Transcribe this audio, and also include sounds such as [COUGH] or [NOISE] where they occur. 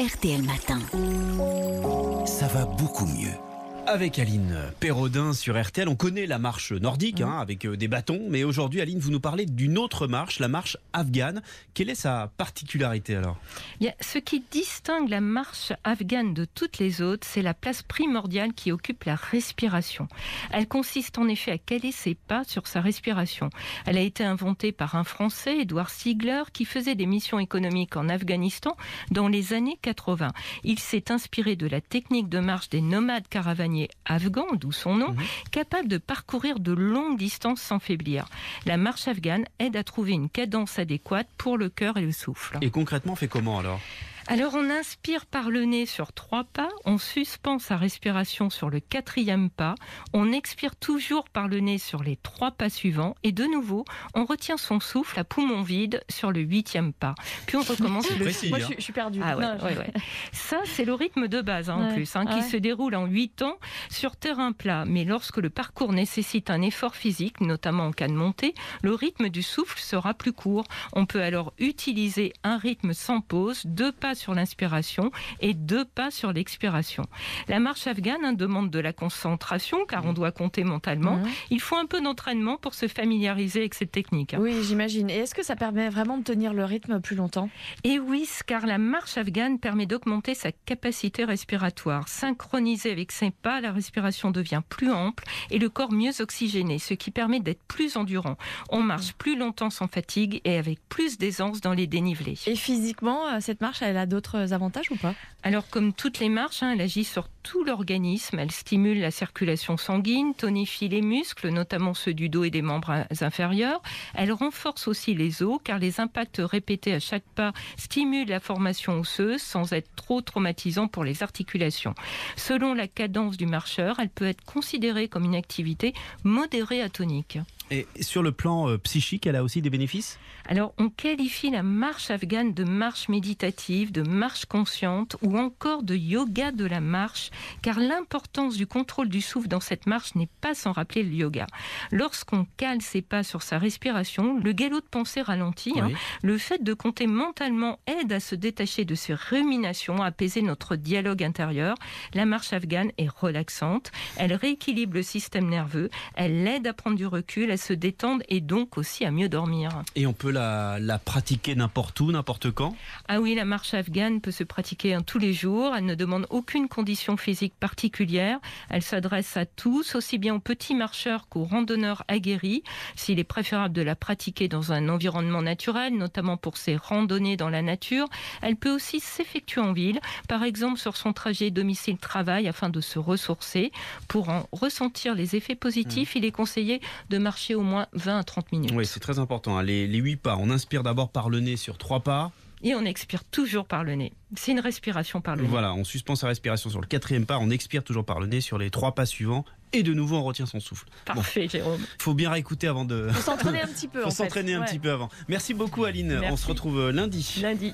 RTL Matin. Ça va beaucoup mieux. Avec Aline Perraudin sur RTL, on connaît la marche nordique hein, avec euh, des bâtons, mais aujourd'hui Aline, vous nous parlez d'une autre marche, la marche afghane. Quelle est sa particularité alors? Ce qui distingue la marche afghane de toutes les autres, c'est la place primordiale qui occupe la respiration. Elle consiste en effet à caler ses pas sur sa respiration. Elle a été inventée par un Français, Edouard Ziegler, qui faisait des missions économiques en Afghanistan dans les années 80. Il s'est inspiré de la technique de marche des nomades caravaniers afghans, d'où son nom, capables de parcourir de longues distances sans faiblir. La marche afghane aide à trouver une cadence adéquate pour le cœur et le souffle. Et concrètement, on fait comment alors? Alors on inspire par le nez sur trois pas, on suspend sa respiration sur le quatrième pas, on expire toujours par le nez sur les trois pas suivants et de nouveau on retient son souffle à poumon vide sur le huitième pas. Puis on recommence le Précis, Moi, hein. je, suis- je suis perdue. ah ouais, Non, je- ouais, ouais. [LAUGHS] Ça, c'est le rythme de base hein, en plus, hein, Ah qui ouais. se déroule en 8 ans sur terrain plat. Mais lorsque le parcours nécessite un effort physique, notamment en cas de montée, le rythme du souffle sera plus court. On peut alors utiliser un rythme sans pause, deux pas sur l'inspiration et deux pas sur l'expiration. La marche afghane hein, demande de la concentration car on doit compter mentalement. Il faut un peu d'entraînement pour se familiariser avec cette technique. hein. Oui, j'imagine. Et est-ce que ça permet vraiment de tenir le rythme plus longtemps? Et oui, car la marche afghane permet d'augmenter sa capacité respiratoire. Synchronisée avec ses pas, la respiration devient plus ample et le corps mieux oxygéné, ce qui permet d'être plus endurant. On marche plus longtemps sans fatigue et avec plus d'aisance dans les dénivelés. Et physiquement, euh, cette marche, elle a d'autres avantages ou pas? Alors, comme toutes les marches, elle agit sur tout l'organisme. Elle stimule la circulation sanguine, tonifie les muscles, notamment ceux du dos et des membres in- inférieurs. Elle renforce aussi les os, car les impacts répétés à chaque pas stimulent la formation osseuse sans être trop traumatisants pour les articulations. Selon la cadence du marcheur, elle peut être considérée comme une activité modérée à tonique. Et sur le plan euh, psychique, elle a aussi des bénéfices? Alors, on qualifie la marche afghane de marche méditative, de marche consciente ou encore de yoga de la marche, car l'importance du contrôle du souffle dans cette marche n'est pas sans rappeler le yoga. Lorsqu'on cale ses pas sur sa respiration, le galop de pensée ralentit. hein. Le fait de compter mentalement aide à se détacher de ses ruminations, à apaiser notre dialogue intérieur. La marche afghane est relaxante, elle rééquilibre le système nerveux, elle aide à prendre du recul, à se détendre et donc aussi à mieux dormir. Et on peut la, la pratiquer n'importe où, n'importe quand? Ah oui, la marche afghane peut se pratiquer hein, tous les jours. Elle ne demande aucune condition physique particulière. Elle s'adresse à tous, aussi bien aux petits marcheurs qu'aux randonneurs aguerris. S'il est préférable de la pratiquer dans un environnement naturel, notamment pour ses randonnées dans la nature, elle peut aussi s'effectuer en ville, par exemple sur son trajet domicile-travail afin de se ressourcer. Pour en ressentir les effets positifs, il est conseillé de marcher au moins 20 à 30 minutes. Oui, c'est très important. hein. Les, les huit pas, on inspire d'abord par le nez sur trois pas. Et on expire toujours par le nez. C'est une respiration par le nez. Voilà, on suspend sa respiration sur le quatrième pas, on expire toujours par le nez sur les trois pas suivants. Et de nouveau, on retient son souffle. Parfait, Jérôme. Faut bien réécouter avant de. Faut s'entraîner un petit peu. [LAUGHS] Faut s'entraîner un Ouais. petit peu avant. Merci beaucoup, Aline. On Merci. se retrouve euh, lundi. Lundi.